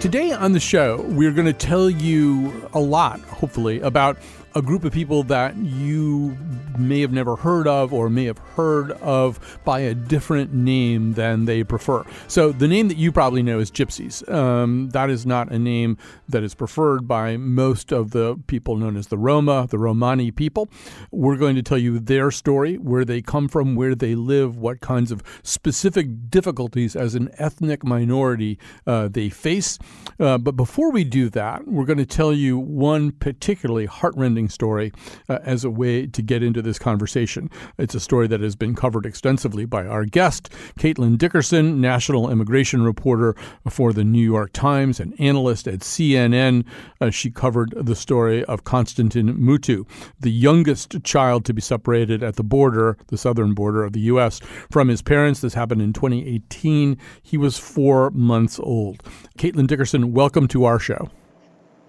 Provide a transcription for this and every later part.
Today on the show, we're going to tell you a lot, hopefully, about a group of people that you may have never heard of or may have heard of by a different name than they prefer. So, the name that you probably know is Gypsies. Um, that is not a name that is preferred by most of the people known as the Roma, the Romani people. We're going to tell you their story, where they come from, where they live, what kinds of specific difficulties as an ethnic minority uh, they face. Uh, but before we do that, we're going to tell you one particularly heartrending story uh, as a way to get into this conversation. It's a story that has been covered extensively by our guest, Caitlin Dickerson, national immigration reporter for the New York Times and analyst at CNN. Uh, she covered the story of Constantin Mutu, the youngest child to be separated at the border, the southern border of the U.S., from his parents. This happened in 2018. He was four months old. Caitlin Dickerson, welcome to our show.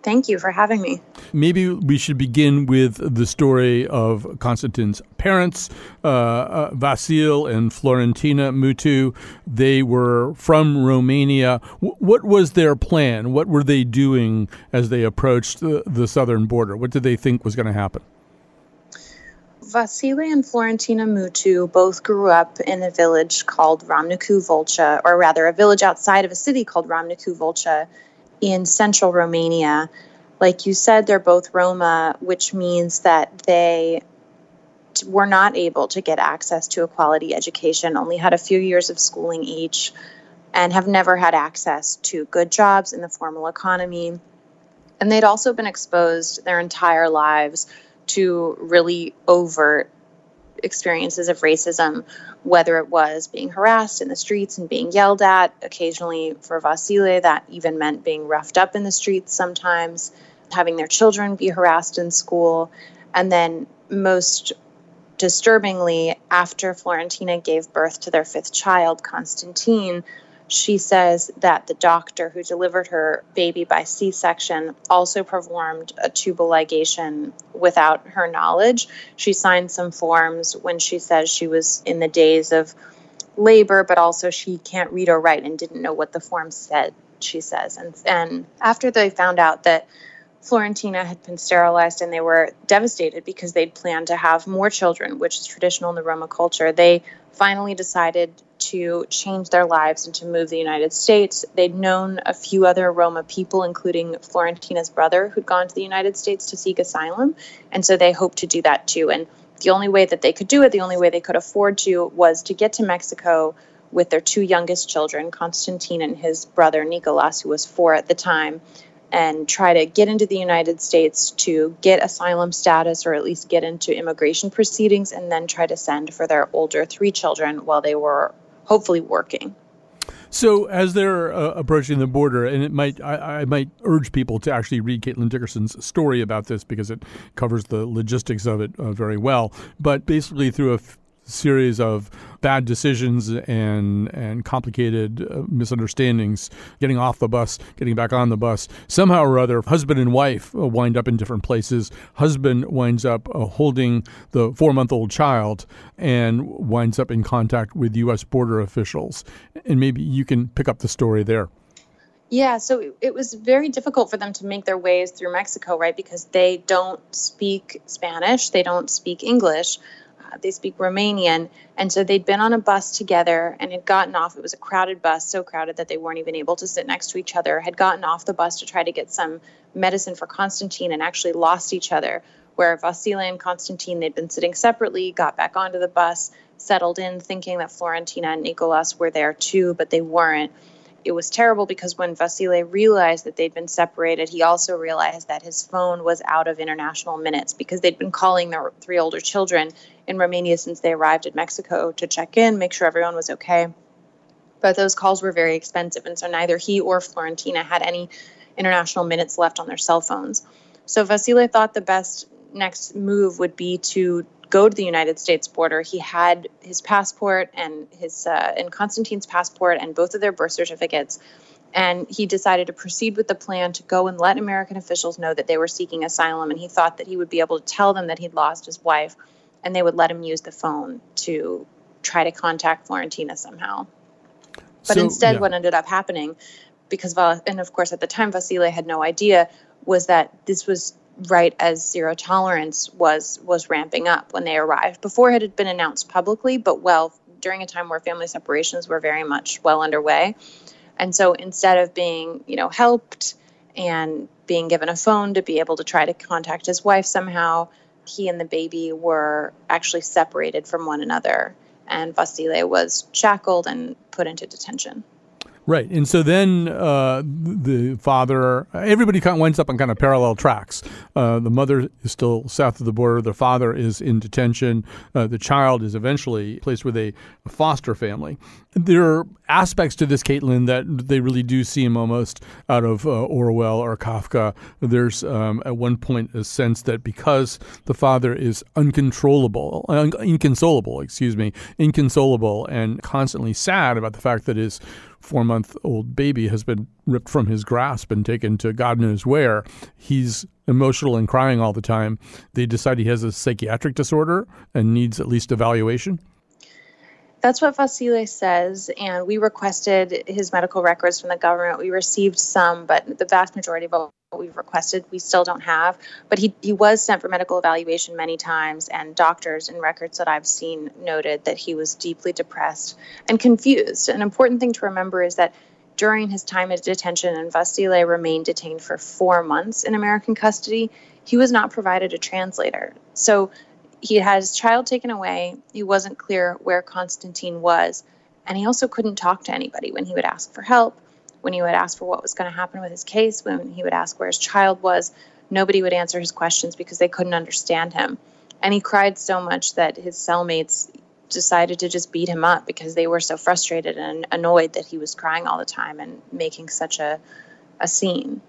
Thank you for having me. Maybe we should begin with the story of Constantin's parents, uh, uh, Vasil and Florentina Mutu. They were from Romania. W- what was their plan? What were they doing as they approached the, the southern border? What did they think was going to happen? Vasile and Florentina Mutu both grew up in a village called Râmnicu Vâlcea, or rather, a village outside of a city called Râmnicu Vâlcea in central Romania. Like you said, they're both Roma, which means that they were not able to get access to a quality education, only had a few years of schooling each, and have never had access to good jobs in the formal economy. And they'd also been exposed their entire lives to really overt experiences of racism, whether it was being harassed in the streets and being yelled at. Occasionally, for Vasile, that even meant being roughed up in the streets sometimes, having their children be harassed in school. And then, most disturbingly, after Florentina gave birth to their fifth child, Constantine, she says that the doctor who delivered her baby by C section also performed a tubal ligation without her knowledge. She signed some forms when she says she was in the days of labor, but also she can't read or write and didn't know what the form said, she says. And, and after they found out that Florentina had been sterilized and they were devastated because they'd planned to have more children, which is traditional in the Roma culture, they finally decided to change their lives and to move the United States. They'd known a few other Roma people, including Florentina's brother, who'd gone to the United States to seek asylum. And so they hoped to do that too. And the only way that they could do it, the only way they could afford to, was to get to Mexico with their two youngest children, Constantine and his brother Nicolas, who was four at the time, and try to get into the United States to get asylum status or at least get into immigration proceedings and then try to send for their older three children while they were hopefully working. So, as they're uh, approaching the border, and it might, I, I, might urge people to actually read Caitlin Dickerson's story about this because it covers the logistics of it uh, very well. But basically, through a f- series of bad decisions and and complicated uh, misunderstandings, getting off the bus, getting back on the bus. Somehow or other, husband and wife uh, wind up in different places. Husband winds up uh, holding the four month old child and winds up in contact with U.S. border officials. And maybe you can pick up the story there. Yeah, so it was very difficult for them to make their ways through Mexico, right? Because they don't speak Spanish, they don't speak English Uh, they speak Romanian. And so they'd been on a bus together and had gotten off. It was a crowded bus, so crowded that they weren't even able to sit next to each other, had gotten off the bus to try to get some medicine for Constantine and actually lost each other. Where Vasile and Constantine, they'd been sitting separately, got back onto the bus, settled in, thinking that Florentina and Nicolas were there too, but they weren't it was terrible because when Vasile realized that they'd been separated, he also realized that his phone was out of international minutes because they'd been calling their three older children in Romania since they arrived in Mexico to check in, make sure everyone was okay. But those calls were very expensive, and so neither he or Florentina had any international minutes left on their cell phones. So Vasile thought the best next move would be to go to the United States border. He had his passport and his uh, and Constantine's passport and both of their birth certificates. And he decided to proceed with the plan to go and let American officials know that they were seeking asylum. And he thought that he would be able to tell them that he'd lost his wife and they would let him use the phone to try to contact Florentina somehow. But so, instead, yeah. what ended up happening because, and of course, at the time, Vasile had no idea, was that this was right as zero tolerance was was ramping up when they arrived. Before it had been announced publicly, but well, during a time where family separations were very much well underway. And so instead of being, you know, helped and being given a phone to be able to try to contact his wife somehow, he and the baby were actually separated from one another. And Vasile was shackled and put into detention. Right. And so then uh, the father, everybody kind of winds up on kind of parallel tracks. Uh, the mother is still south of the border. The father is in detention. Uh, the child is eventually placed with a, foster family. There are aspects to this, Caitlin, that they really do seem almost out of uh, Orwell or Kafka. There's um, at one point a sense that because the father is uncontrollable, un- inconsolable, excuse me, inconsolable, and constantly sad about the fact that his four month old baby has been ripped from his grasp and taken to God knows where. He's emotional and crying all the time. They decide he has a psychiatric disorder and needs at least evaluation. That's what Vasile says, and we requested his medical records from the government. We received some, but the vast majority of what we've requested we still don't have. But he, he was sent for medical evaluation many times, and doctors and records that I've seen noted that he was deeply depressed and confused. An important thing to remember is that during his time in detention, and Vasile remained detained for four months in American custody, he was not provided a translator. So he had his child taken away. He wasn't clear where Constantine was. And he also couldn't talk to anybody when he would ask for help, when he would ask for what was going to happen with his case, when he would ask where his child was. Nobody would answer his questions because they couldn't understand him. And he cried so much that his cellmates decided to just beat him up because they were so frustrated and annoyed that he was crying all the time and making such a, a scene.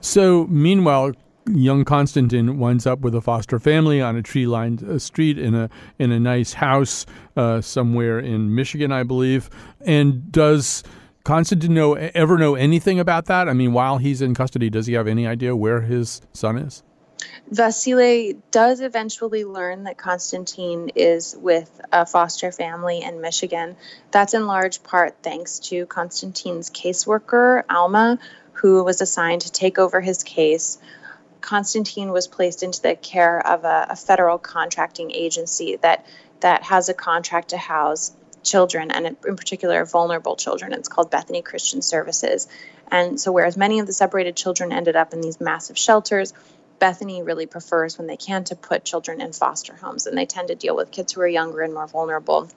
So, meanwhile, young Constantine winds up with a foster family on a tree-lined uh, street in a in a nice house uh, somewhere in Michigan, I believe. And does Constantine know ever know anything about that? I mean, while he's in custody, does he have any idea where his son is? Vasile does eventually learn that Constantine is with a foster family in Michigan. That's in large part thanks to Constantine's caseworker, Alma, who was assigned to take over his case Constantine was placed into the care of a, a federal contracting agency that that has a contract to house children and in particular vulnerable children. It's called Bethany Christian Services. And so whereas many of the separated children ended up in these massive shelters, Bethany really prefers when they can to put children in foster homes and they tend to deal with kids who are younger and more vulnerable.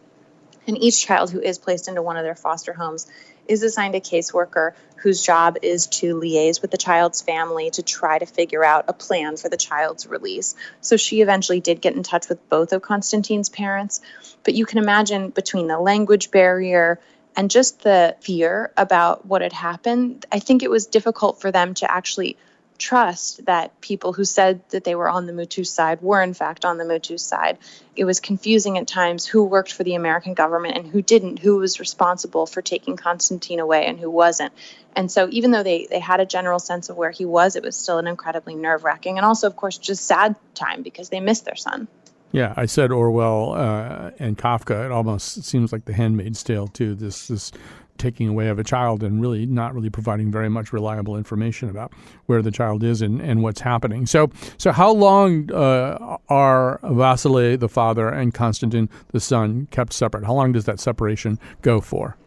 And each child who is placed into one of their foster homes is assigned a caseworker whose job is to liaise with the child's family to try to figure out a plan for the child's release. So she eventually did get in touch with both of Constantine's parents. But you can imagine between the language barrier and just the fear about what had happened, I think it was difficult for them to actually trust that people who said that they were on the Mutu side were in fact on the Mutu side. It was confusing at times who worked for the American government and who didn't, who was responsible for taking Constantine away and who wasn't. And so even though they, they had a general sense of where he was, it was still an incredibly nerve wracking and also, of course, just sad time because they missed their son. Yeah, I said Orwell uh, and Kafka. It almost seems like The Handmaid's Tale too. This this taking away of a child and really not really providing very much reliable information about where the child is and, and what's happening. So, so how long uh, are Vasile, the father, and Constantine, the son, kept separate? How long does that separation go for?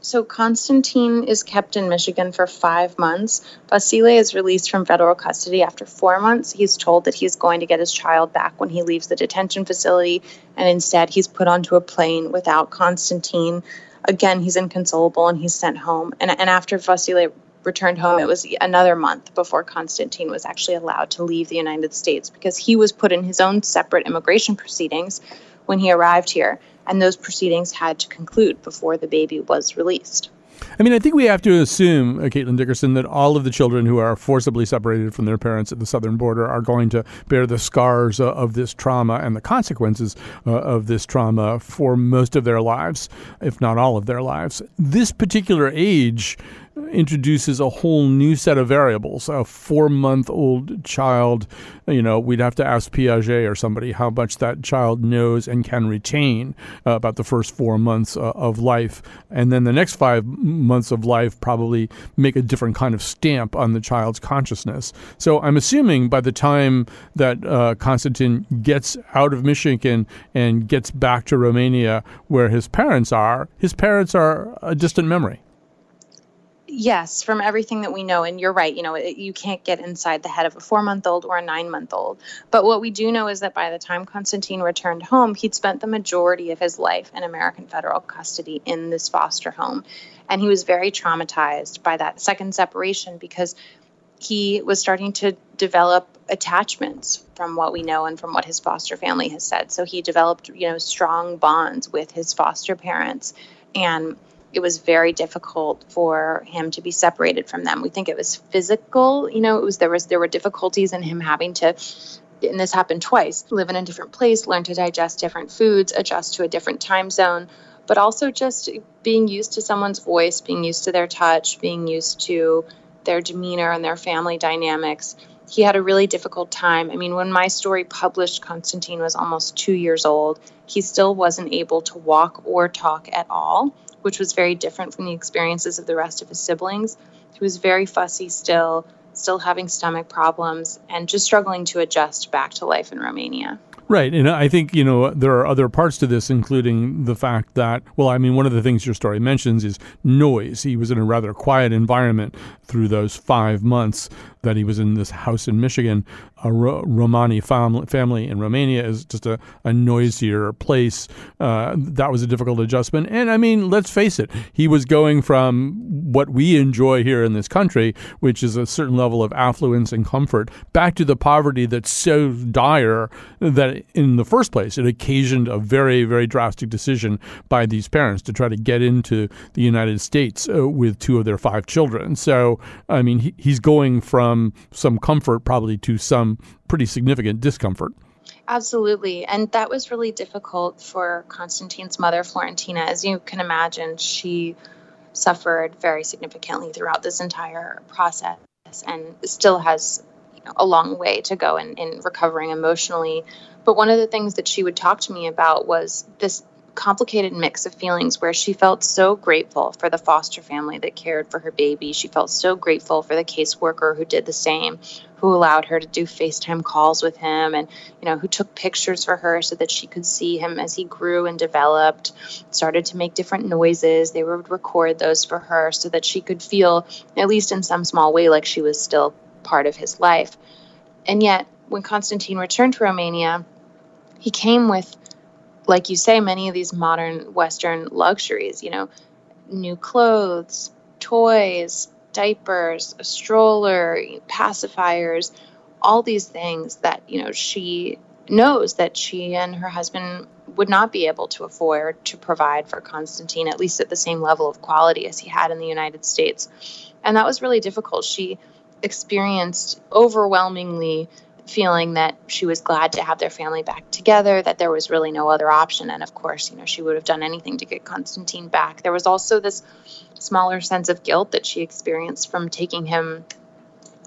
So Constantine is kept in Michigan for five months. Vasile is released from federal custody after four months. He's told that he's going to get his child back when he leaves the detention facility, and instead he's put onto a plane without Constantine again, he's inconsolable and he's sent home. And, and after vasily returned home, it was another month before Constantine was actually allowed to leave the United States because he was put in his own separate immigration proceedings when he arrived here. And those proceedings had to conclude before the baby was released. I mean, I think we have to assume, uh, Caitlin Dickerson, that all of the children who are forcibly separated from their parents at the southern border are going to bear the scars uh, of this trauma and the consequences uh, of this trauma for most of their lives, if not all of their lives. This particular age introduces a whole new set of variables. A four month old child, you know, we'd have to ask Piaget or somebody how much that child knows and can retain uh, about the first four months uh, of life. And then the next five months of life probably make a different kind of stamp on the child's consciousness. So I'm assuming by the time that uh, Constantin gets out of Michigan and gets back to Romania, where his parents are, his parents are a distant memory. Yes, from everything that we know. And you're right, you know, it, you can't get inside the head of a four month old or a nine month old. But what we do know is that by the time Constantine returned home, he'd spent the majority of his life in American federal custody in this foster home. And he was very traumatized by that second separation because he was starting to develop attachments from what we know and from what his foster family has said. So he developed, you know, strong bonds with his foster parents. And it was very difficult for him to be separated from them. We think it was physical, you know, it was there was there were difficulties in him having to and this happened twice, live in a different place, learn to digest different foods, adjust to a different time zone, but also just being used to someone's voice, being used to their touch, being used to their demeanor and their family dynamics. He had a really difficult time. I mean, when my story published, Constantine was almost two years old. He still wasn't able to walk or talk at all which was very different from the experiences of the rest of his siblings. He was very fussy still, still having stomach problems, and just struggling to adjust back to life in Romania. Right. And I think, you know, there are other parts to this, including the fact that, well, I mean, one of the things your story mentions is noise. He was in a rather quiet environment through those five months that he was in this house in Michigan. A Ro- Romani fam- family in Romania is just a, a noisier place. Uh, that was a difficult adjustment. And I mean, let's face it, he was going from what we enjoy here in this country, which is a certain level of affluence and comfort, back to the poverty that's so dire that in the first place it occasioned a very, very drastic decision by these parents to try to get into the United States uh, with two of their five children. So, I mean, he, he's going from some comfort probably to some pretty significant discomfort. Absolutely. And that was really difficult for Constantine's mother, Florentina. As you can imagine, she suffered very significantly throughout this entire process and still has you know, a long way to go in, in recovering emotionally. But one of the things that she would talk to me about was this complicated mix of feelings where she felt so grateful for the foster family that cared for her baby. She felt so grateful for the caseworker who did the same, who allowed her to do FaceTime calls with him and, you know, who took pictures for her so that she could see him as he grew and developed, started to make different noises. They would record those for her so that she could feel, at least in some small way, like she was still part of his life. And yet, when Constantine returned to Romania, he came with like you say, many of these modern Western luxuries, you know, new clothes, toys, diapers, a stroller, pacifiers, all these things that, you know, she knows that she and her husband would not be able to afford to provide for Constantine, at least at the same level of quality as he had in the United States. And that was really difficult. She experienced overwhelmingly feeling that she was glad to have their family back together, that there was really no other option. And of course, you know, she would have done anything to get Constantine back. There was also this smaller sense of guilt that she experienced from taking him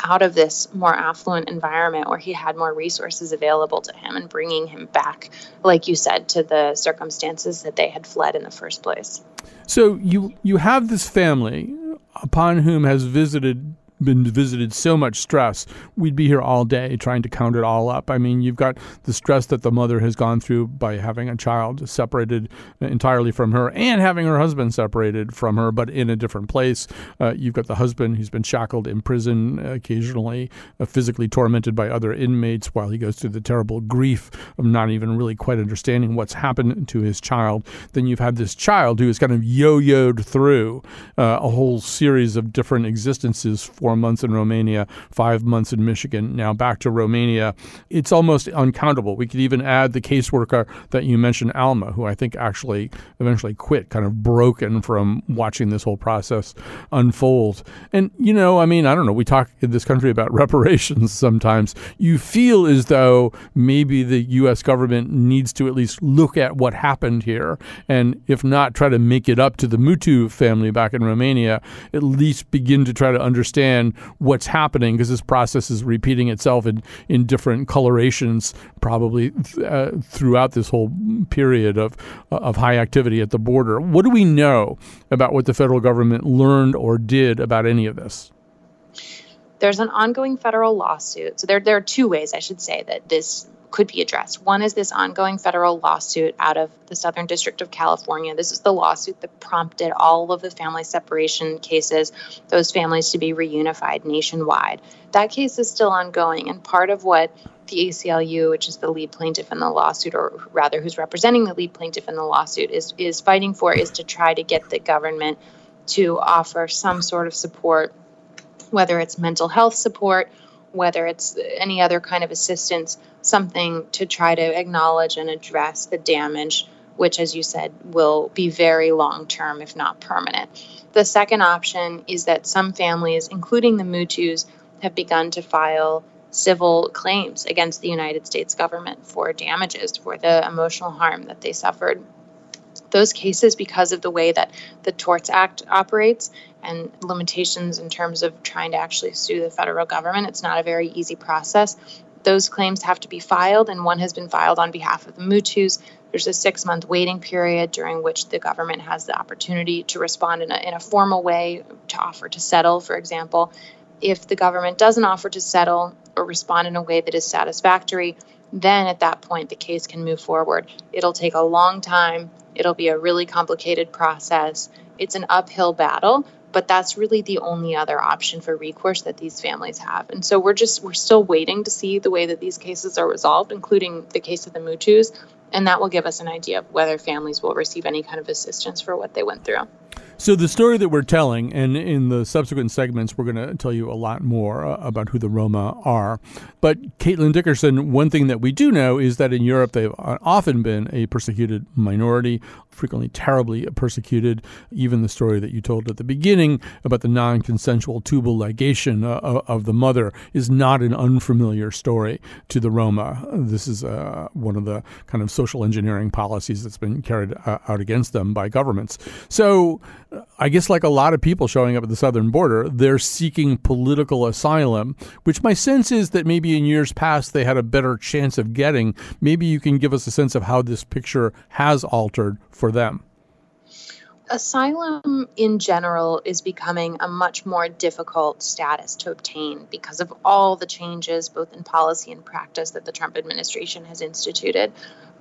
out of this more affluent environment where he had more resources available to him and bringing him back, like you said, to the circumstances that they had fled in the first place. So you you have this family upon whom has visited been visited so much stress, we'd be here all day trying to count it all up. I mean, you've got the stress that the mother has gone through by having a child separated entirely from her and having her husband separated from her, but in a different place. Uh, you've got the husband who's been shackled in prison, occasionally uh, physically tormented by other inmates while he goes through the terrible grief of not even really quite understanding what's happened to his child. Then you've had this child who is kind of yo yoed through uh, a whole series of different existences for four months in Romania, five months in Michigan, now back to Romania. It's almost uncountable. We could even add the caseworker that you mentioned, Alma, who I think actually eventually quit, kind of broken from watching this whole process unfold. And, you know, I mean, I don't know, we talk in this country about reparations sometimes. You feel as though maybe the U.S. government needs to at least look at what happened here, and if not, try to make it up to the Mutu family back in Romania, at least begin to try to understand what's happening because this process is repeating itself in, in different colorations, probably uh, throughout this whole period of, of high activity at the border. What do we know about what the federal government learned or did about any of this? There's an ongoing federal lawsuit. So there, there are two ways I should say that this could be addressed. One is this ongoing federal lawsuit out of the Southern District of California. This is the lawsuit that prompted all of the family separation cases, those families to be reunified nationwide. That case is still ongoing, and part of what the ACLU, which is the lead plaintiff in the lawsuit, or rather who's representing the lead plaintiff in the lawsuit, is is fighting for is to try to get the government to offer some sort of support, whether it's mental health support whether it's any other kind of assistance, something to try to acknowledge and address the damage, which, as you said, will be very long term, if not permanent. The second option is that some families, including the Mutus, have begun to file civil claims against the United States government for damages, for the emotional harm that they suffered those cases, because of the way that the Torts Act operates and limitations in terms of trying to actually sue the federal government, it's not a very easy process. Those claims have to be filed, and one has been filed on behalf of the Mutus. There's a six month waiting period during which the government has the opportunity to respond in a, in a formal way to offer to settle, for example. If the government doesn't offer to settle or respond in a way that is satisfactory, then at that point the case can move forward. It'll take a long time It'll be a really complicated process. It's an uphill battle, but that's really the only other option for recourse that these families have. And so we're just we're still waiting to see the way that these cases are resolved, including the case of the Mutus, and that will give us an idea of whether families will receive any kind of assistance for what they went through. So the story that we're telling, and in the subsequent segments, we're going to tell you a lot more uh, about who the Roma are. But Caitlin Dickerson, one thing that we do know is that in Europe they've often been a persecuted minority, frequently terribly persecuted. Even the story that you told at the beginning about the non-consensual tubal ligation uh, of the mother is not an unfamiliar story to the Roma. This is uh, one of the kind of social engineering policies that's been carried uh, out against them by governments. So I guess, like a lot of people showing up at the southern border, they're seeking political asylum, which my sense is that maybe in years past they had a better chance of getting. Maybe you can give us a sense of how this picture has altered for them. Asylum in general is becoming a much more difficult status to obtain because of all the changes, both in policy and practice, that the Trump administration has instituted.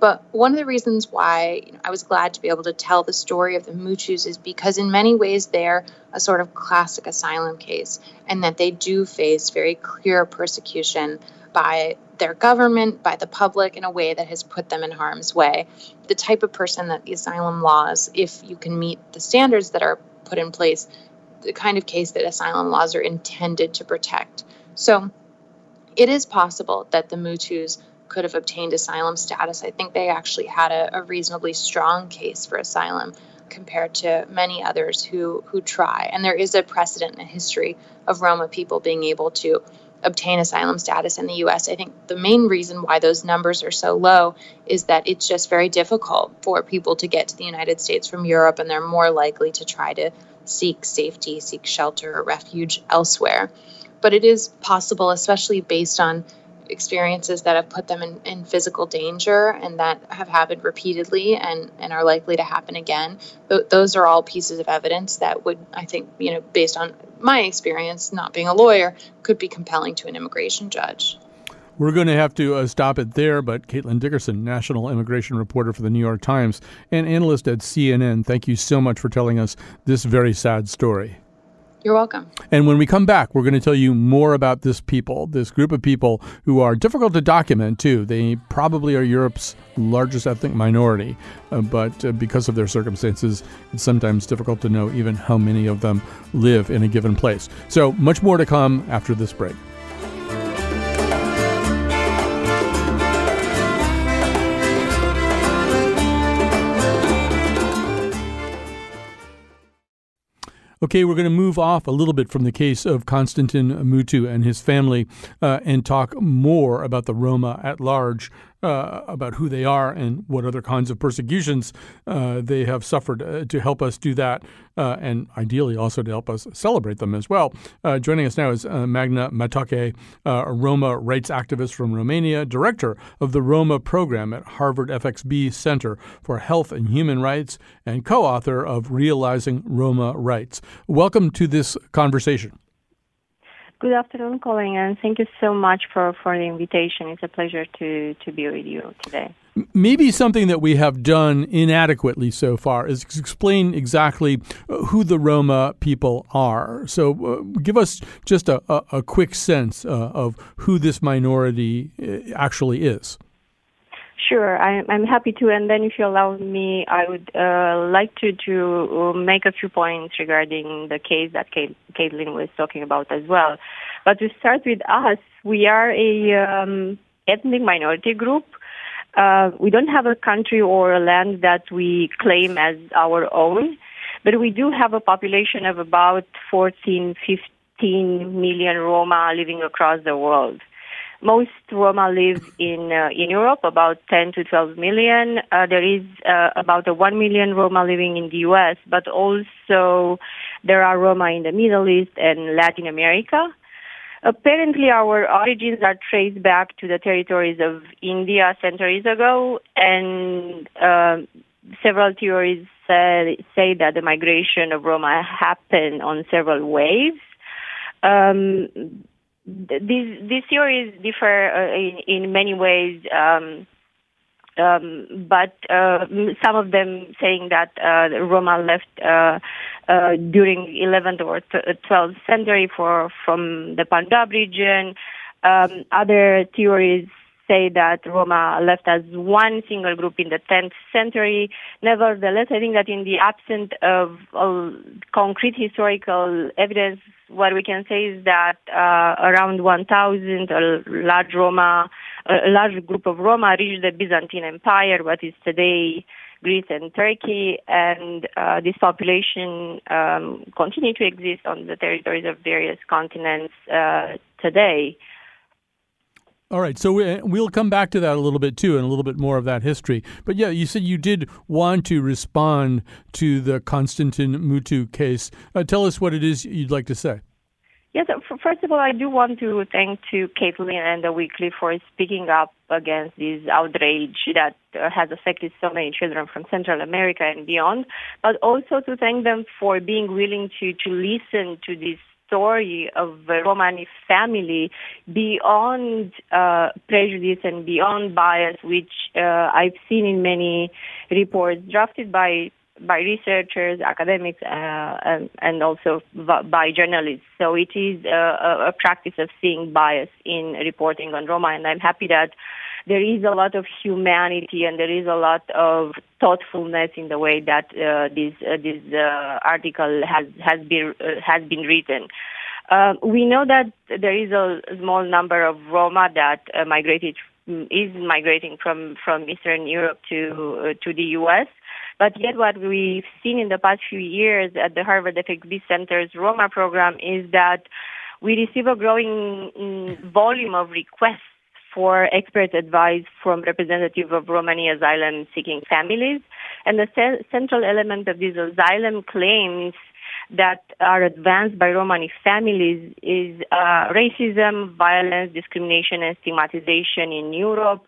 But one of the reasons why you know, I was glad to be able to tell the story of the Mutus is because, in many ways, they're a sort of classic asylum case, and that they do face very clear persecution by their government, by the public, in a way that has put them in harm's way. The type of person that the asylum laws, if you can meet the standards that are put in place, the kind of case that asylum laws are intended to protect. So it is possible that the Mutus could have obtained asylum status. I think they actually had a, a reasonably strong case for asylum compared to many others who who try. And there is a precedent in the history of Roma people being able to obtain asylum status in the US. I think the main reason why those numbers are so low is that it's just very difficult for people to get to the United States from Europe and they're more likely to try to seek safety, seek shelter or refuge elsewhere. But it is possible, especially based on experiences that have put them in, in physical danger and that have happened repeatedly and, and are likely to happen again. Th- those are all pieces of evidence that would, I think, you know, based on my experience, not being a lawyer, could be compelling to an immigration judge. We're going to have to uh, stop it there, but Caitlin Dickerson, national immigration reporter for the New York Times and analyst at CNN, thank you so much for telling us this very sad story. You're welcome. And when we come back, we're going to tell you more about this people, this group of people who are difficult to document, too. They probably are Europe's largest ethnic minority, uh, but uh, because of their circumstances, it's sometimes difficult to know even how many of them live in a given place. So, much more to come after this break. Okay, we're going to move off a little bit from the case of Constantin Mutu and his family uh, and talk more about the Roma at large uh, about who they are and what other kinds of persecutions uh, they have suffered. Uh, to help us do that, uh, and ideally also to help us celebrate them as well. Uh, joining us now is Magda Matache, a Roma rights activist from Romania, director of the Roma program at Harvard FXB Center for Health and Human Rights, and co author of Realizing Roma Rights. Welcome to this conversation. Good afternoon, Colin, and thank you so much for, for the invitation. It's a pleasure to, to be with you today. Maybe something that we have done inadequately so far is explain exactly uh, who the Roma people are. So, uh, give us just a, a, a quick sense uh, of who this minority uh, actually is. Sure, I'm, happy to. And then, if you allow me, I would uh, like to, to uh, make a few points regarding the case that Kate, Caitlin was talking about as well. But to start with us, we are a um, ethnic minority group. Uh, we don't have a country or a land that we claim as our own, but we do have a population of about 14, 15 million Roma living across the world. Most Roma live in uh, in Europe, about 10 to 12 million. Uh, there is uh, about a 1 million Roma living in the U.S., but also there are Roma in the Middle East and Latin America. Apparently, our origins are traced back to the territories of India centuries ago, and uh, several theories say, say that the migration of Roma happened on several waves. Um, these these theories differ uh, in in many ways. Um, um, but uh, some of them saying that uh, Roma left uh, uh, during 11th or 12th century for from the Punjab region. Um, other theories say that Roma left as one single group in the 10th century. Nevertheless, I think that in the absence of uh, concrete historical evidence, what we can say is that uh, around 1,000, a large Roma, a large group of Roma reached the Byzantine Empire, what is today Greece and Turkey, and uh, this population um, continue to exist on the territories of various continents uh, today. All right, so we'll come back to that a little bit too, and a little bit more of that history. But yeah, you said you did want to respond to the Constantin Mutu case. Uh, tell us what it is you'd like to say. Yes, first of all, I do want to thank to Caitlin and the Weekly for speaking up against this outrage that uh, has affected so many children from Central America and beyond, but also to thank them for being willing to, to listen to this story of the Romani family beyond uh, prejudice and beyond bias, which uh, I've seen in many reports drafted by by researchers, academics, uh, and, and, also by journalists. So it is a, a, practice of seeing bias in reporting on Roma, and I'm happy that there is a lot of humanity and there is a lot of thoughtfulness in the way that uh, this uh, this uh, article has has been uh, has been written. Uh, we know that there is a small number of Roma that uh, migrated is migrating from from Eastern Europe to to the U.S. But yet, what we've seen in the past few years at the Harvard FXB Center's Roma program is that we receive a growing mm, volume of requests for expert advice from representatives of Romani asylum seeking families. And the ce- central element of these asylum claims that are advanced by Romani families is uh, racism, violence, discrimination, and stigmatization in Europe,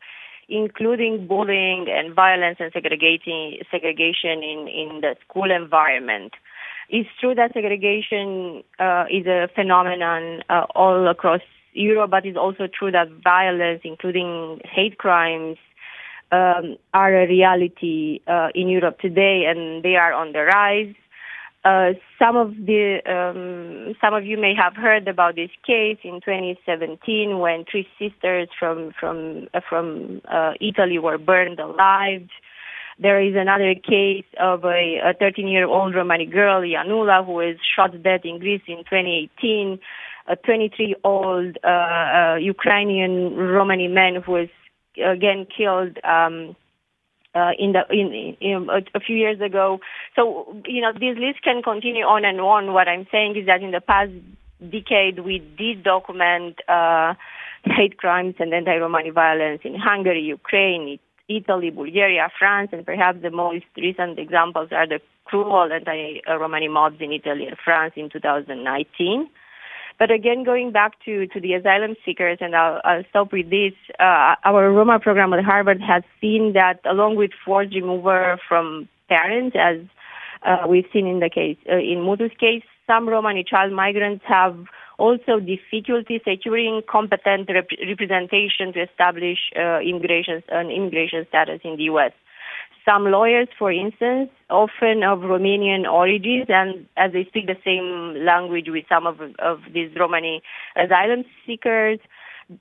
including bullying and violence and segregating, segregation in, in the school environment. It's true that segregation uh, is a phenomenon uh, all across Europe, but it's also true that violence, including hate crimes, um, are a reality uh, in Europe today, and they are on the rise. Uh, some of the um, some of you may have heard about this case in 2017 when three sisters from from uh, from uh, Italy were burned alive. There is another case of a 13 year old Romani girl, Yanula, who was shot dead in Greece in 2018. A 23 year old uh, uh, Ukrainian Romani man who was again killed. Um, uh, in the in, in a, a, few years ago. So you know this list can continue on and on. What I'm saying is that in the past decade we did document uh, hate crimes and anti-Romani violence in Hungary, Ukraine, Italy, Bulgaria, France, and perhaps the most recent examples are the cruel anti-Romani mobs in Italy and France in 2019. But again, going back to, to the asylum seekers, and I'll, I'll stop with this, uh, our Roma program at Harvard has seen that along with forced removal from parents, as uh, we've seen in the case, uh, in Mutu's case, some Romani child migrants have also difficulty securing competent rep- representation to establish uh, immigration, an immigration status in the U.S. Some lawyers, for instance, often of Romanian origins, and as they speak the same language with some of, of these Romani asylum seekers,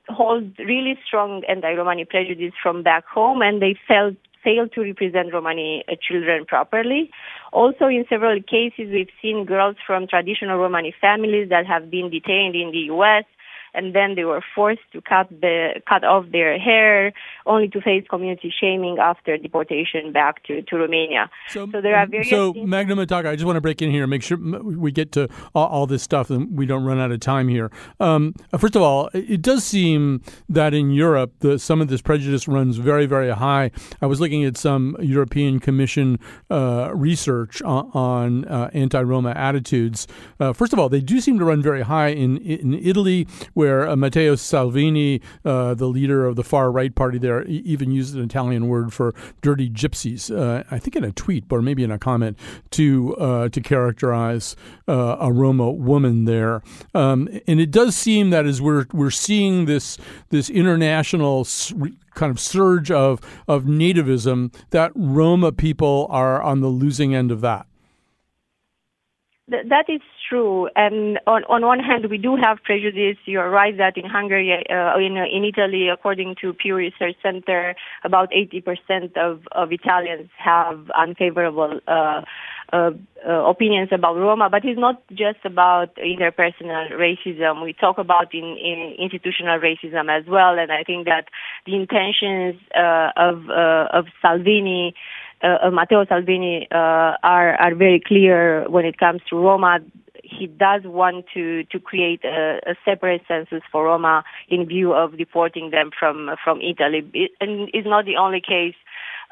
hold really strong anti-Romani prejudice from back home, and they felt fail to represent Romani uh, children properly. Also, in several cases, we've seen girls from traditional Romani families that have been detained in the U.S and then they were forced to cut the cut off their hair, only to face community shaming after deportation back to, to Romania. So, so there are various. So Magda Matache, I just want to break in here and make sure we get to all, all this stuff and we don't run out of time here. Um, first of all, it does seem that in Europe, the, some of this prejudice runs very, very high. I was looking at some European Commission uh, research on, on uh, anti-Roma attitudes. Uh, first of all, they do seem to run very high in in Italy where uh, Matteo Salvini, uh, the leader of the far right party there, even used an Italian word for dirty gypsies. Uh, I think in a tweet or maybe in a comment to uh, to characterize uh, a Roma woman there. Um, and it does seem that as we're we're seeing this this international kind of surge of of nativism, that Roma people are on the losing end of that. That is true. And on, on one hand, we do have prejudice. You're right that in Hungary, uh, in, in Italy, according to Pew Research Center, about 80% of, of Italians have unfavorable uh, uh, uh, opinions about Roma, but it's not just about interpersonal racism. We talk about in, in institutional racism as well, and I think that the intentions uh, of uh, of Salvini uh, Matteo Salvini uh, are are very clear when it comes to Roma. He does want to to create a, a separate census for Roma in view of deporting them from from Italy. It, and it's not the only case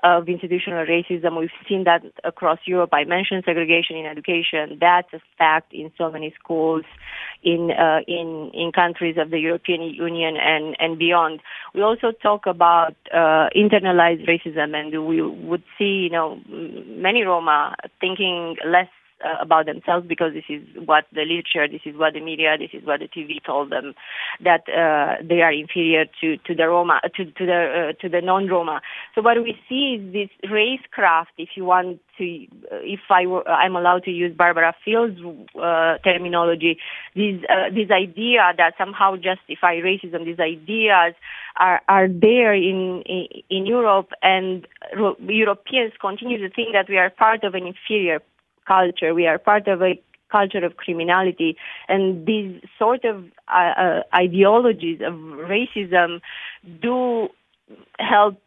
of institutional racism. We've seen that across Europe. I mentioned segregation in education. That's a fact in so many schools in uh, in in countries of the European Union and and beyond. We also talk about uh, internalized racism, and we would see you know many Roma thinking less uh, about themselves because this is what the literature, this is what the media, this is what the TV told them that uh, they are inferior to to the Roma, to to the uh, to the non-Roma. So what we see is this race craft, if you want to, uh, if I were, I'm allowed to use Barbara Fields' uh, terminology, this uh, this idea that somehow justify racism, these ideas are are there in in, in Europe, and Europeans continue to think that we are part of an inferior culture. We are part of a culture of criminality, and these sort of uh, uh, ideologies of racism do help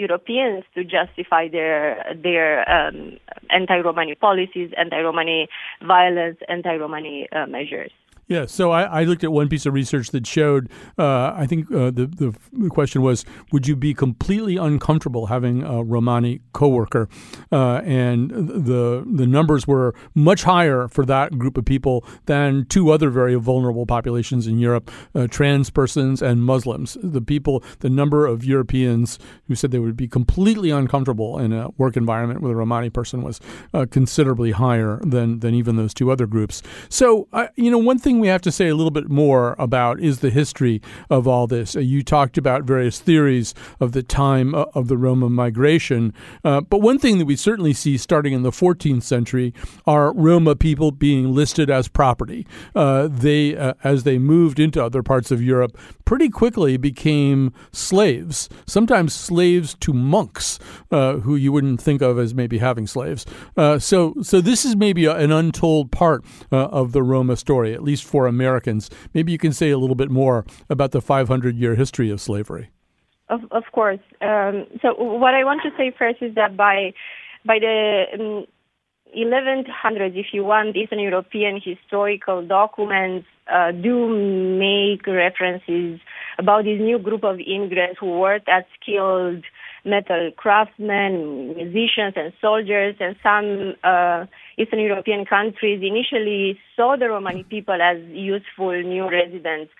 Europeans to justify their their um, anti-Romani policies, anti-Romani violence, anti-Romani uh, measures. Yeah, so I, I, looked at one piece of research that showed. Uh, I think uh, the, the question was, would you be completely uncomfortable having a Romani coworker? Uh, and the the numbers were much higher for that group of people than two other very vulnerable populations in Europe: uh, trans persons and Muslims. The people, the number of Europeans who said they would be completely uncomfortable in a work environment with a Romani person was uh, considerably higher than than even those two other groups. So, you know, one thing we have to say a little bit more about is the history of all this. Uh, you talked about various theories of the time uh, of the Roma migration, uh, but one thing that we certainly see starting in the 14th century are Roma people being listed as property. Uh, they, uh, as they moved into other parts of Europe, pretty quickly became slaves. Sometimes slaves to monks, who you wouldn't think of as maybe having slaves. so, so this is maybe an untold part of the Roma story, at least for Americans. Maybe you can say a little bit more about the 500 year history of slavery. Of, of course. Um, so what I want to say first is that by by the um, 1100s, if you want, Eastern European historical documents uh, do make references about this new group of immigrants who worked as skilled metal craftsmen, musicians, and soldiers, and some uh, Eastern European countries initially saw the Romani people as useful new residents.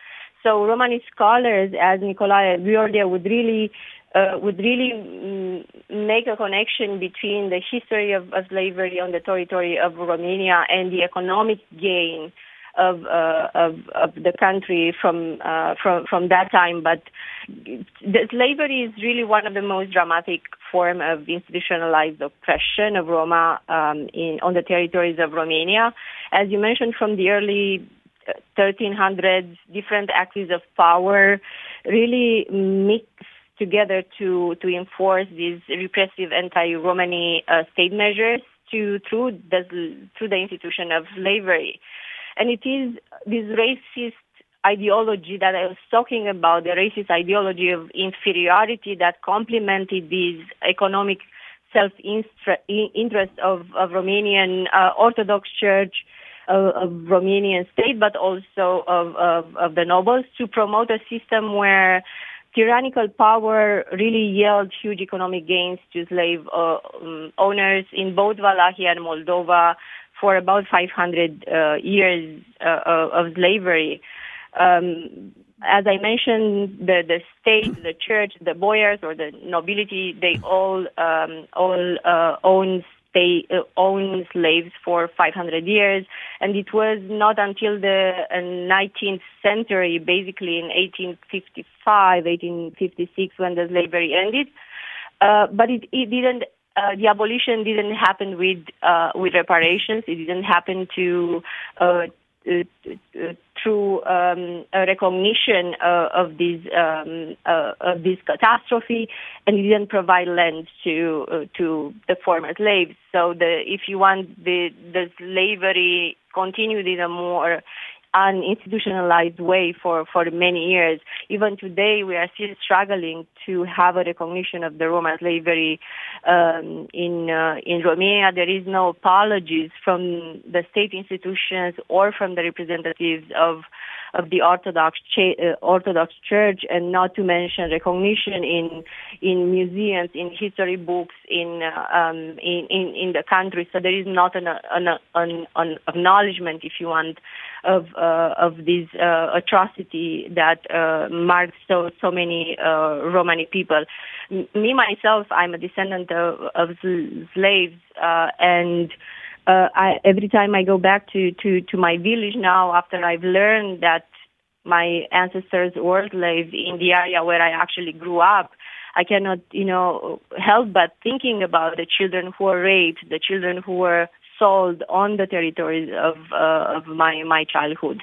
So Romani scholars, as Nicolae Gheorghe, would really uh, would really mm, make a connection between the history of, of, slavery on the territory of Romania and the economic gain of uh, of, of, the country from uh, from from that time. But the slavery is really one of the most dramatic form of institutionalized oppression of Roma um, in on the territories of Romania, as you mentioned from the early 1300s, different axes of power really mix together to, to enforce these repressive anti-Romani uh, state measures to, through, the, through the institution of slavery. And it is this racist ideology that I was talking about, the racist ideology of inferiority that complemented this economic self-interest of, of Romanian uh, Orthodox Church of, Romanian state, but also of, of, of the nobles to promote a system where tyrannical power really yields huge economic gains to slave uh, owners in both Wallachia and Moldova for about 500 uh, years uh, of slavery. Um, as I mentioned, the, the state, the church, the boyars or the nobility, they all um, all uh, own they uh, owned slaves for 500 years, and it was not until the uh, 19th century, basically in 1855, 1856, when the slavery ended. Uh, but it, it didn't. Uh, the abolition didn't happen with uh, with reparations. It didn't happen to uh, uh, through um, recognition uh, of this um, uh, of this catastrophe, and it didn't provide land to uh, to the former slaves. So the if you want the the slavery continued in a more uninstitutionalized way for, for many years. Even today, we are still struggling to have a recognition of the Roma slavery um, in uh, in Romania. There is no apologies from the state institutions or from the representatives of of the Orthodox cha- uh, Orthodox Church, and not to mention recognition in in museums, in history books, in uh, um, in, in, in the country. So there is not an an, an, an acknowledgement, if you want, of uh, of this uh, atrocity that uh, marked so so many uh, Romani people. M- me myself, I'm a descendant of, of slaves, and uh, I, every time I go back to, to, to my village now, after I've learned that my ancestors were slaves in the area where I actually grew up, I cannot, you know, help but thinking about the children who were raped, the children who were sold on the territories of uh, of my my childhood.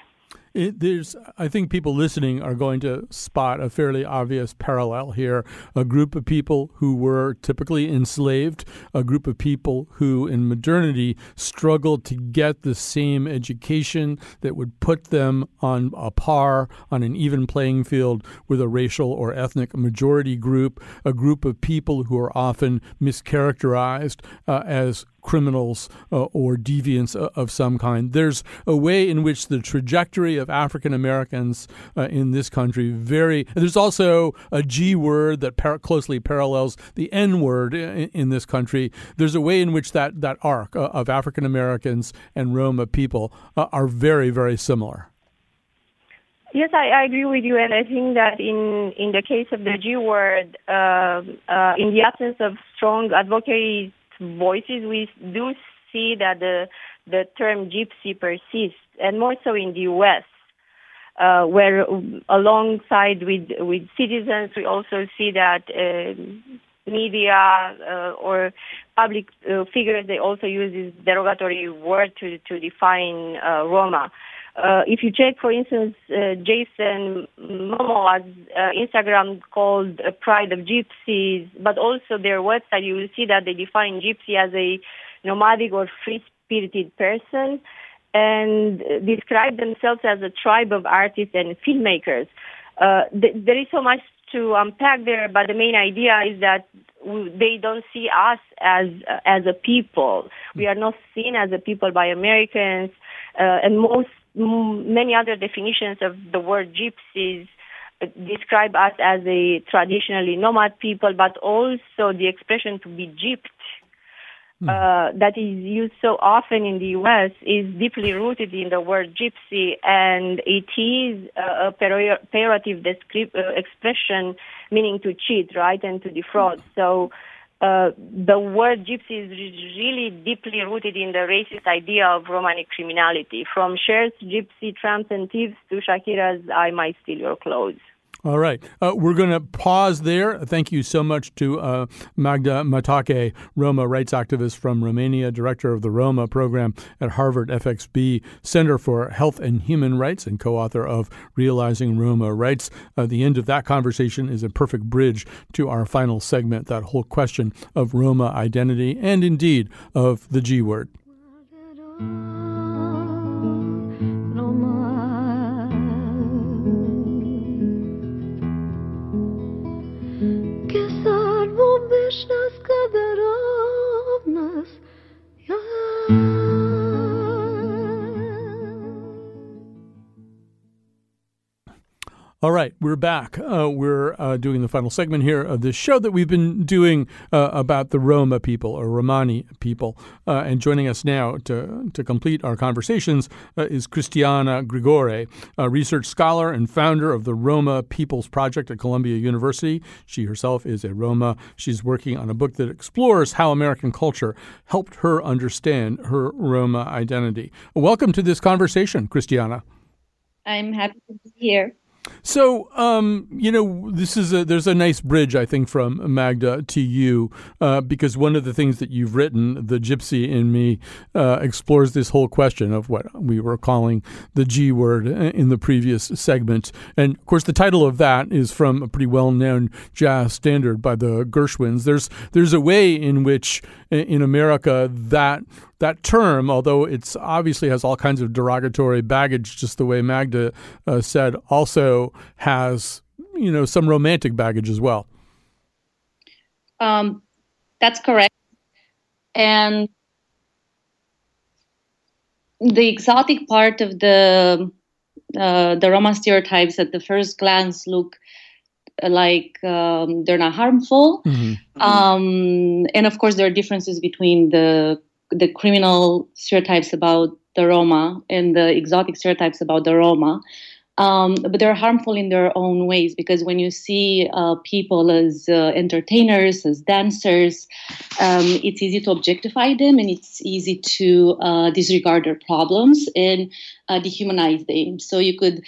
It, there's, I think people listening are going to spot a fairly obvious parallel here. A group of people who were typically enslaved, a group of people who in modernity struggled to get the same education that would put them on a par, on an even playing field with a racial or ethnic majority group, a group of people who are often mischaracterized uh, as criminals uh, or deviants of some kind. There's a way in which the trajectory of African Americans uh, in this country very. There's also a G word that par- closely parallels the N word in, in, this country. There's a way in which that that arc uh, of African Americans and Roma people uh, are very very similar. Yes, I, I, agree with you, and I think that in in the case of the G word, uh, uh, in the absence of strong advocacy voices, we do see that the the term gypsy persists, and more so in the U.S., uh, where alongside with with citizens, we also see that uh, media uh, or public uh, figures they also use this derogatory word to to define uh, Roma. Uh, if you check, for instance, uh, Jason Momoa's uh, Instagram called Pride of Gypsies, but also their website, you will see that they define gypsy as a nomadic or free-spirited person and describe themselves as a tribe of artists and filmmakers. Uh, th- there is so much to unpack there, but the main idea is that they don't see us as uh, as a people. We are not seen as a people by Americans, uh, and most many other definitions of the word gypsies describe us as a traditionally nomad people, but also the expression to be gypped hmm. uh, that is used so often in the U.S. is deeply rooted in the word gypsy, and it is a, pejorative descript, uh, expression meaning to cheat, right, and to defraud. So uh, the word gypsy is really deeply rooted in the racist idea of Romani criminality, from Cher's gypsy tramps and thieves to Shakira's I Might Steal Your Clothes. All right. Uh, we're going to pause there. Thank you so much to uh, Magda Matache, Roma rights activist from Romania, director of the Roma program at Harvard FXB Center for Health and Human Rights, and co author of Realizing Roma Rights. Uh, the end of that conversation is a perfect bridge to our final segment that whole question of Roma identity and indeed of the G word. All right, we're back. Uh, we're uh, doing the final segment here of this show that we've been doing uh, about the Roma people or Romani people. Uh, and joining us now to, to complete our conversations uh, is Cristiana Grigore, a research scholar and founder of the Roma Peoples Project at Columbia University. She herself is a Roma. She's working on a book that explores how American culture helped her understand her Roma identity. Welcome to this conversation, Cristiana. I'm happy to be here. So, um, you know, this is a there's a nice bridge, I think, from Magda to you, uh, because one of the things that you've written, the Gypsy in me, uh, explores this whole question of what we were calling the G word in the previous segment, and of course, the title of that is from a pretty well-known jazz standard by the Gershwins. There's there's a way in which in America that that term, although it's obviously has all kinds of derogatory baggage, just the way Magda uh, said, also has you know some romantic baggage as well. Um, that's correct, and the exotic part of the uh, the Roma stereotypes at the first glance look like um, they're not harmful, mm-hmm. um, and of course there are differences between the the criminal stereotypes about the Roma and the exotic stereotypes about the Roma. Um, but they're harmful in their own ways because when you see uh, people as uh, entertainers, as dancers, um, it's easy to objectify them and it's easy to uh, disregard their problems and uh, dehumanize them. So you could,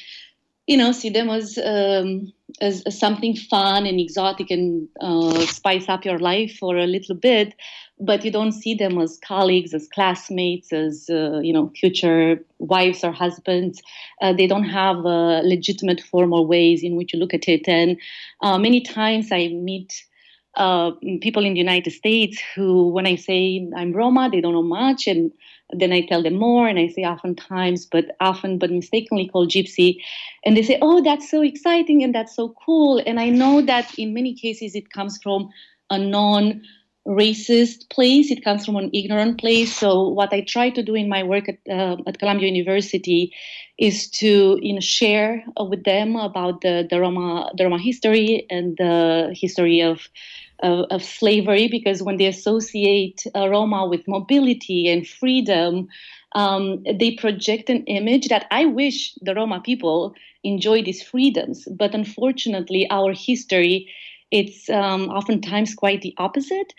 you know, see them as, um, as, as something fun and exotic and uh, spice up your life for a little bit but you don't see them as colleagues, as classmates, as uh, you know, future wives or husbands. Uh, they don't have uh, legitimate formal ways in which you look at it. And uh, many times I meet uh, people in the United States who, when I say I'm Roma, they don't know much, and then I tell them more, and I say oftentimes, but often, but mistakenly called gypsy, and they say, "Oh, that's so exciting and that's so cool." And I know that in many cases it comes from a non racist place. It comes from an ignorant place. So what I try to do in my work at, uh, at Columbia University is to you know, share uh, with them about the, the Roma the Roma history and the history of of, of slavery. Because when they associate uh, Roma with mobility and freedom, um, they project an image that I wish the Roma people enjoy these freedoms. But unfortunately, our history it's um, oftentimes quite the opposite.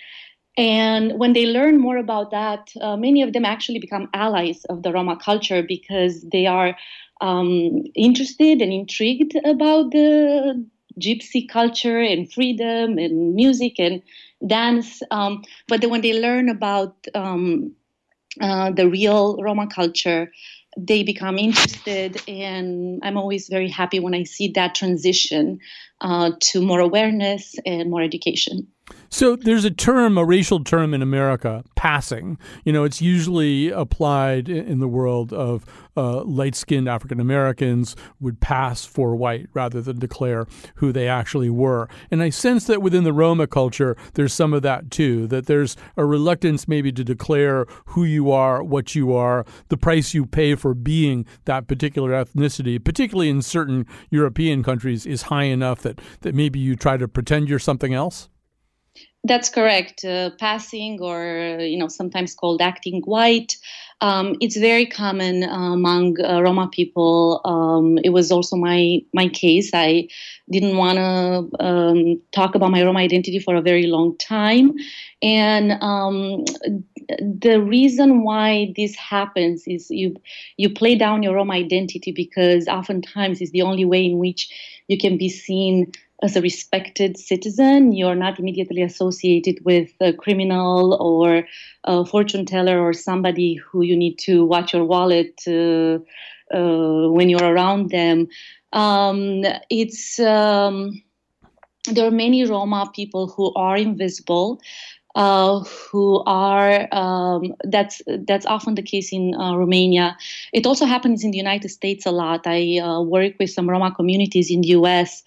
And when they learn more about that, uh, many of them actually become allies of the Roma culture because they are um, interested and intrigued about the gypsy culture and freedom and music and dance. Um, but then when they learn about um, uh, the real Roma culture, they become interested and i'm always very happy when i see that transition uh, to more awareness and more education so there's a term, a racial term in America, passing. You know, it's usually applied in the world of uh, light-skinned African Americans would pass for white rather than declare who they actually were. And I sense that within the Roma culture, there's some of that too. That there's a reluctance maybe to declare who you are, what you are, the price you pay for being that particular ethnicity, particularly in certain European countries, is high enough that that maybe you try to pretend you're something else. That's correct. Uh, passing, or you know, sometimes called acting white, um, it's very common uh, among uh, Roma people. Um, it was also my my case. I didn't want to um, talk about my Roma identity for a very long time, and um, the reason why this happens is you you play down your Roma identity because oftentimes it's the only way in which you can be seen as a respected citizen. You're not immediately associated with a criminal or a fortune teller or somebody who you need to watch your wallet uh, uh, when you're around them. Um, it's um, there are many Roma people who are invisible. Uh, who are um, that's that's often the case in uh, Romania. It also happens in the United States a lot. I uh, work with some Roma communities in the U.S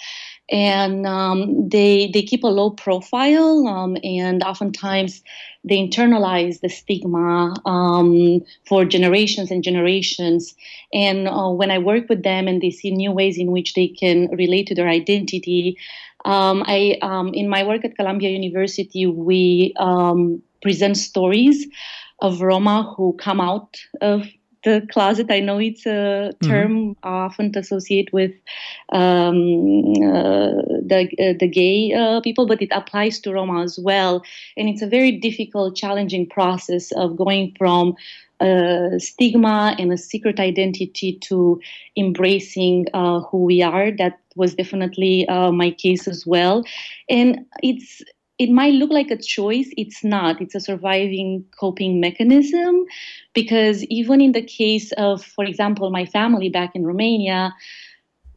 and um, they they keep a low profile um, and oftentimes they internalize the stigma um, for generations and generations. And uh, when i work with them and they see new ways in which they can relate to their identity um, i um, in my work at columbia university we um, present stories of roma who come out of the closet. I know it's a term mm-hmm. often associated with um, uh, the uh, the gay uh, people, but it applies to Roma as well. And it's a very difficult, challenging process of going from a stigma and a secret identity to embracing uh, who we are. That was definitely uh, my case as well, and it's it might look like a choice. It's not. It's a surviving coping mechanism because even in the case of for example my family back in romania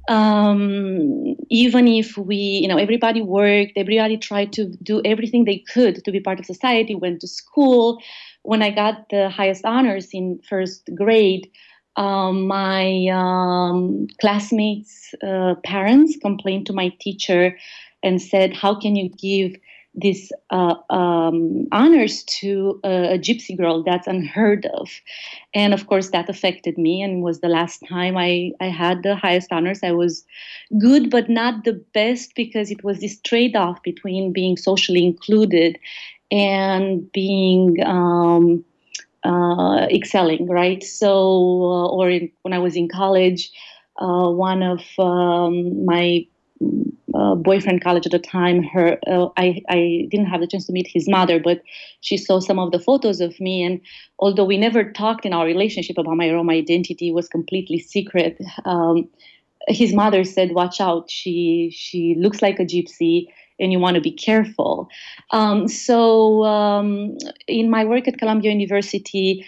um, even if we you know everybody worked everybody tried to do everything they could to be part of society went to school. When i got the highest honors in first grade um, my um, classmates uh, parents complained to my teacher and said how can you give these uh, um, honors to a, a, gypsy girl that's unheard of. And of course that affected me and was the last time I, I had the highest honors. I was good but not the best because it was this trade-off between being socially included and being um, uh, excelling right? So uh, or in, when i was in college uh, one of um, my uh, boyfriend college at the time her uh, I, I didn't have the chance to meet his mother but she saw some of the photos of me. And although we never talked in our relationship about my roma identity was completely secret. Um, his mother said watch out. She she looks like a gypsy and you want to be careful. Um, so um, in my work at columbia university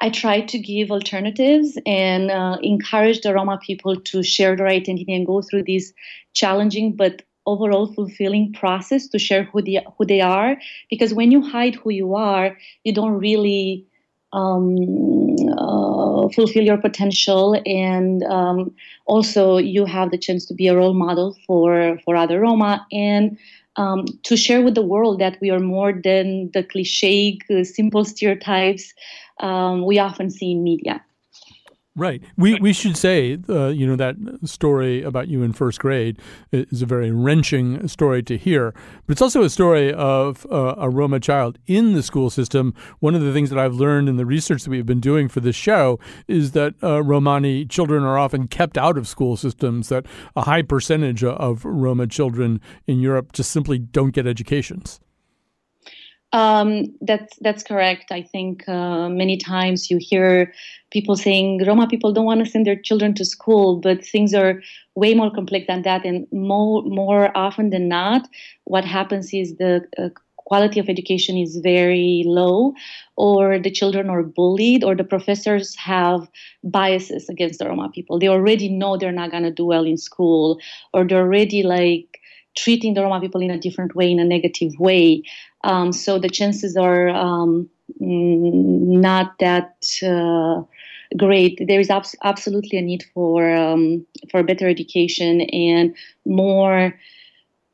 I try to give alternatives and uh, encourage the Roma people to share their identity and go through this challenging but overall fulfilling process to share who they, who they are. Because when you hide who you are, you don't really um, uh, fulfill your potential, and um, also you have the chance to be a role model for for other Roma and. Um, to share with the world that we are more than the cliche, uh, simple stereotypes um, we often see in media. Right. We we should say, uh, you know, that story about you in first grade is a very wrenching story to hear, but it's also a story of uh, a Roma child in the school system. One of the things that I've learned in the research that we've been doing for this show is that uh, Romani children are often kept out of school systems. That a high percentage of Roma children in Europe just simply don't get educations. Um, that's that's correct. I think uh, many times you hear people saying Roma people don't want to send their children to school, but things are way more complex than that. And more more often than not, what happens is the uh, quality of education is very low, or the children are bullied, or the professors have biases against the Roma people. They already know they're not gonna do well in school, or they're already like treating the Roma people in a different way, in a negative way. Um, so the chances are um, not that uh, great. There is abs- absolutely a need for um, for better education and more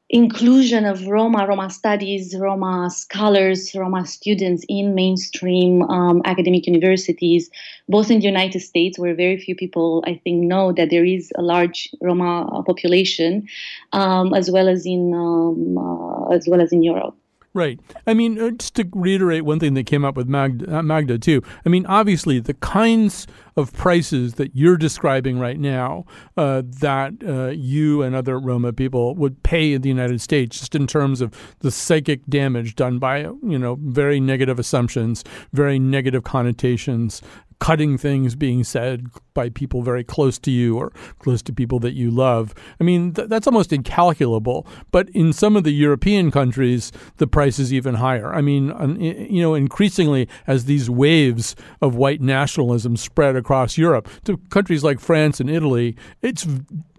inclusion of Roma, Roma studies, Roma scholars, Roma students in mainstream um, academic universities, both in the United States, where very few people, I think, know that there is a large Roma population, um, as well as in um, uh, as well as in Europe. Right. I mean, uh, just to reiterate one thing that came up with Magda, uh, Magda, too. I mean, obviously, the kinds of prices that you're describing right now uh, that uh, you and other Roma people would pay in the United States, just in terms of the psychic damage done by, you know, very negative assumptions, very negative connotations, cutting things being said by people very close to you or close to people that you love. I mean, th- that's almost incalculable. But in some of the European countries, the price is even higher. I mean, you know, increasingly as these waves of white nationalism spread across Europe to countries like France and Italy, it's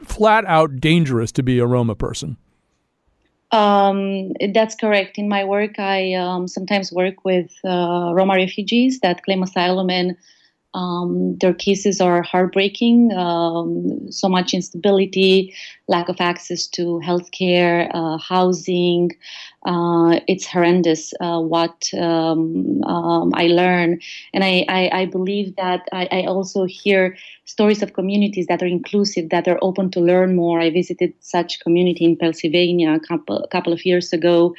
flat out dangerous to be a Roma person. Um, that's correct. In my work, I um, sometimes work with uh, Roma refugees that claim asylum and um, their cases are heartbreaking. Um, so much instability, lack of access to healthcare, uh, housing. Uh, it's horrendous uh, what um, um I learn. And I, I, I believe that I, I, also hear stories of communities that are inclusive, that are open to learn more. I visited such community in Pennsylvania a couple, a couple of years ago,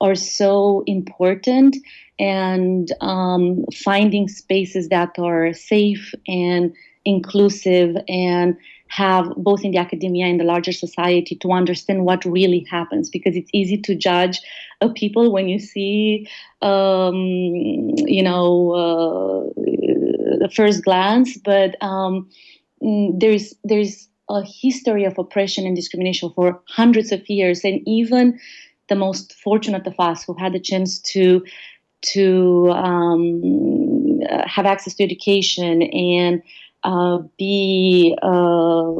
are so important and um, finding spaces that are safe and inclusive and have both in the academia and the larger society to understand what really happens. Because it's easy to judge a people when you see um, you know uh, the first glance but um, mm, there's there's a history of oppression and discrimination for hundreds of years. And even the most fortunate of us who had the chance to to um, have access to education and uh, be uh,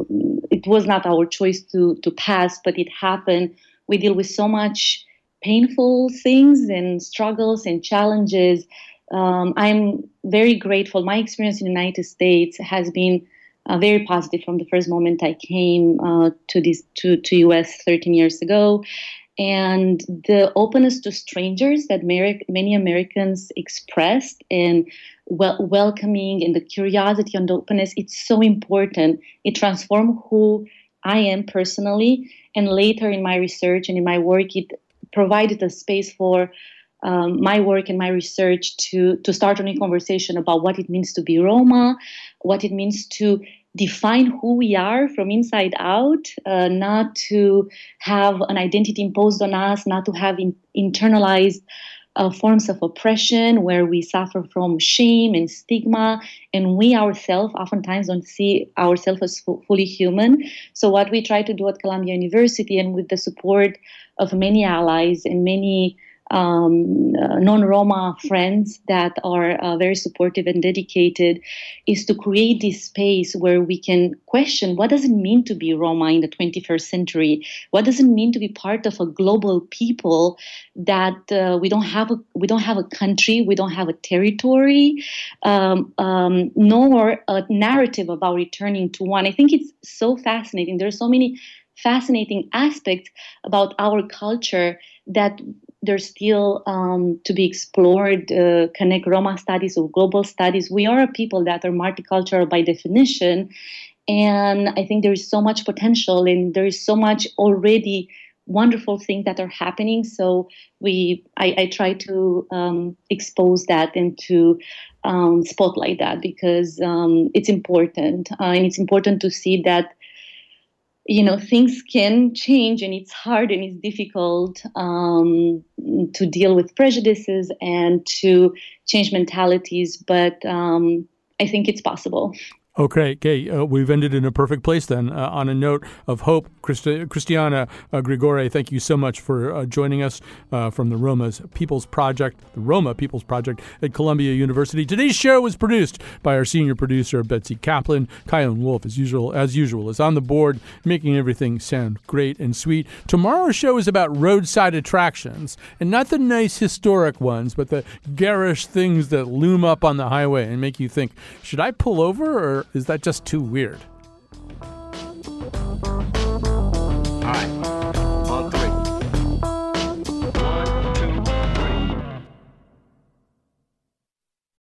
it was not our choice to to pass but it happened. We deal with so much painful things and struggles and challenges. Um, i'm very grateful. My experience in the united states has been uh, very positive from the first moment i came uh, to this to, to us 13 years ago and the openness to strangers that many Americans expressed and wel- welcoming and the curiosity and openness, it's so important. It transformed who I am personally. And later in my research and in my work, it provided a space for um, my work and my research to, to start a new conversation about what it means to be Roma, what it means to define who we are from inside out, uh, not to have an identity imposed on us, not to have in, internalized uh, forms of oppression where we suffer from shame and stigma, and we ourselves oftentimes don't see ourselves as fu- fully human. So, what we try to do at Columbia University, and with the support of many allies and many um, uh, non-Roma friends that are uh, very supportive and dedicated is to create this space where we can question what does it mean to be Roma in the 21st century? What does it mean to be part of a global people that uh, we don't have a we don't have a country, we don't have a territory, um, um, nor a narrative about returning to one. I think it's so fascinating. There are so many fascinating aspects about our culture that they're still um, to be explored. Uh, connect Roma studies or global studies. We are a people that are multicultural by definition, and I think there is so much potential, and there is so much already wonderful things that are happening. So we, I, I try to um, expose that and to um, spotlight that because um, it's important, uh, and it's important to see that you know things can change and it's hard and it's difficult um, to deal with prejudices and to change mentalities but um, i think it's possible Okay, okay. Uh, we've ended in a perfect place then uh, on a note of hope. Christi- Cristiana uh, Grigore, thank you so much for uh, joining us uh, from the Roma's People's Project, the Roma People's Project at Columbia University. Today's show was produced by our senior producer, Betsy Kaplan. Chion Wolf, as usual, as usual, is on the board, making everything sound great and sweet. Tomorrow's show is about roadside attractions, and not the nice historic ones, but the garish things that loom up on the highway and make you think, should I pull over is that just too weird?